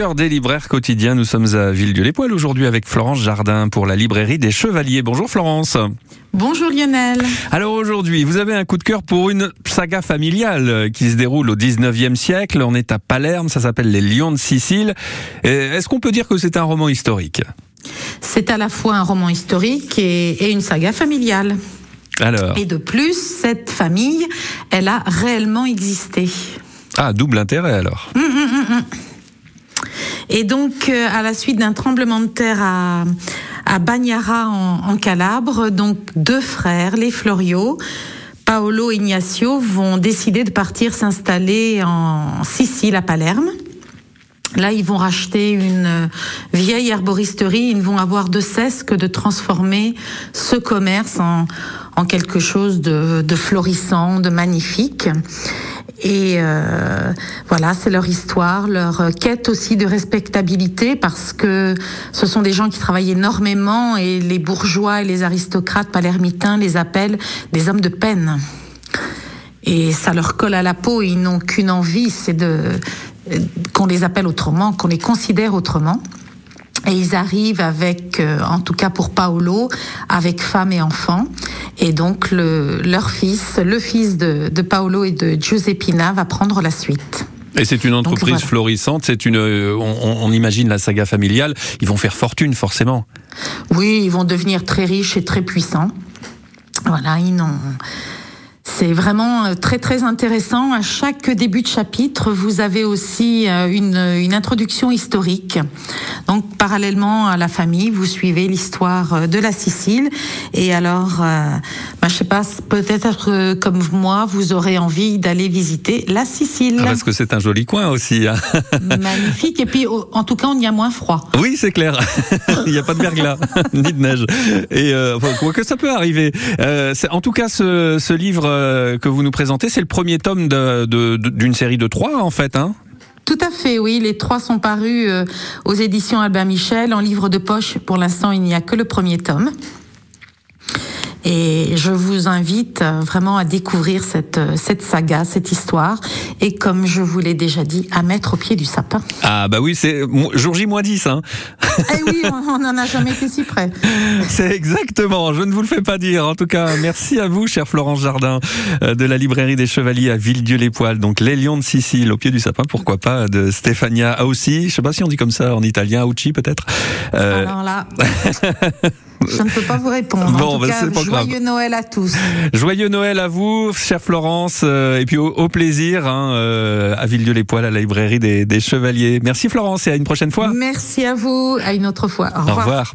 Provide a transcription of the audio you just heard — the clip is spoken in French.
Heure des libraires quotidiens, nous sommes à Villedieu-les-Poils aujourd'hui avec Florence Jardin pour la librairie des Chevaliers. Bonjour Florence. Bonjour Lionel. Alors aujourd'hui, vous avez un coup de cœur pour une saga familiale qui se déroule au 19e siècle. On est à Palerme, ça s'appelle Les Lions de Sicile. Est-ce qu'on peut dire que c'est un roman historique? C'est à la fois un roman historique et, une saga familiale. Alors Et de plus, cette famille, elle a réellement existé. Ah, double intérêt alors. Hum, hum, hum, et donc, euh, à la suite d'un tremblement de terre à, à Bagnara en, Calabre, donc deux frères, les Florio, Paolo et Ignacio, vont décider de partir s'installer en Sicile, à Palerme. Là, ils vont racheter une vieille herboristerie. Ils vont avoir de cesse que de transformer ce commerce en, en quelque chose de, de florissant, de magnifique. Et euh, voilà, c'est leur histoire, leur quête aussi de respectabilité, parce que ce sont des gens qui travaillent énormément et les bourgeois et les aristocrates palermitains les appellent des hommes de peine. Et ça leur colle à la peau, ils n'ont qu'une envie, c'est de qu'on les appelle autrement, qu'on les considère autrement. Et ils arrivent avec, euh, en tout cas pour Paolo, avec femme et enfants. Et donc le, leur fils, le fils de, de Paolo et de Giuseppina, va prendre la suite. Et c'est une entreprise florissante, c'est une, euh, on, on, imagine la saga familiale, ils vont faire fortune forcément. Oui, ils vont devenir très riches et très puissants. Voilà, ils n'ont c'est vraiment euh, très très intéressant. À chaque début de chapitre, vous avez aussi euh, une, une introduction historique. Donc parallèlement à la famille, vous suivez l'histoire euh, de la Sicile. Et alors, bah, je sais pas, peut-être comme moi, vous aurez envie d'aller visiter la Sicile. Ah, parce que c'est un joli coin aussi. Hein. Magnifique. Et puis, en tout cas, on y a moins froid. Oui, c'est clair. Il n'y a pas de verglas ni de neige. Et euh, quoi que ça peut arriver. Euh, en tout cas, ce, ce livre euh, que vous nous présentez, c'est le premier tome d'une série de trois, en fait. Hein tout à fait, oui. Les trois sont parus euh, aux éditions Albin Michel en livre de poche. Pour l'instant, il n'y a que le premier tome. Et je vous invite euh, vraiment à découvrir cette, euh, cette saga, cette histoire. Et comme je vous l'ai déjà dit, à mettre au pied du sapin. Ah bah oui, c'est jour J moins 10. Hein. Eh oui, on n'en a jamais été si près. C'est exactement, je ne vous le fais pas dire. En tout cas, merci à vous, chère Florence Jardin, euh, de la librairie des Chevaliers à Villedieu-les-Poils. Donc les lions de Sicile au pied du sapin, pourquoi pas, de Stefania Aussi. Je sais pas si on dit comme ça en italien, Auci peut-être. Alors là... Je ne peux pas vous répondre. Bon, en tout bah, cas, joyeux Noël à tous. Joyeux Noël à vous, chère Florence, euh, et puis au, plaisir hein, euh, à Villedieu-les-Poils, à la librairie des, des, Chevaliers. Merci Florence et à une prochaine fois. Merci à vous, à une autre fois. Au revoir. Au revoir.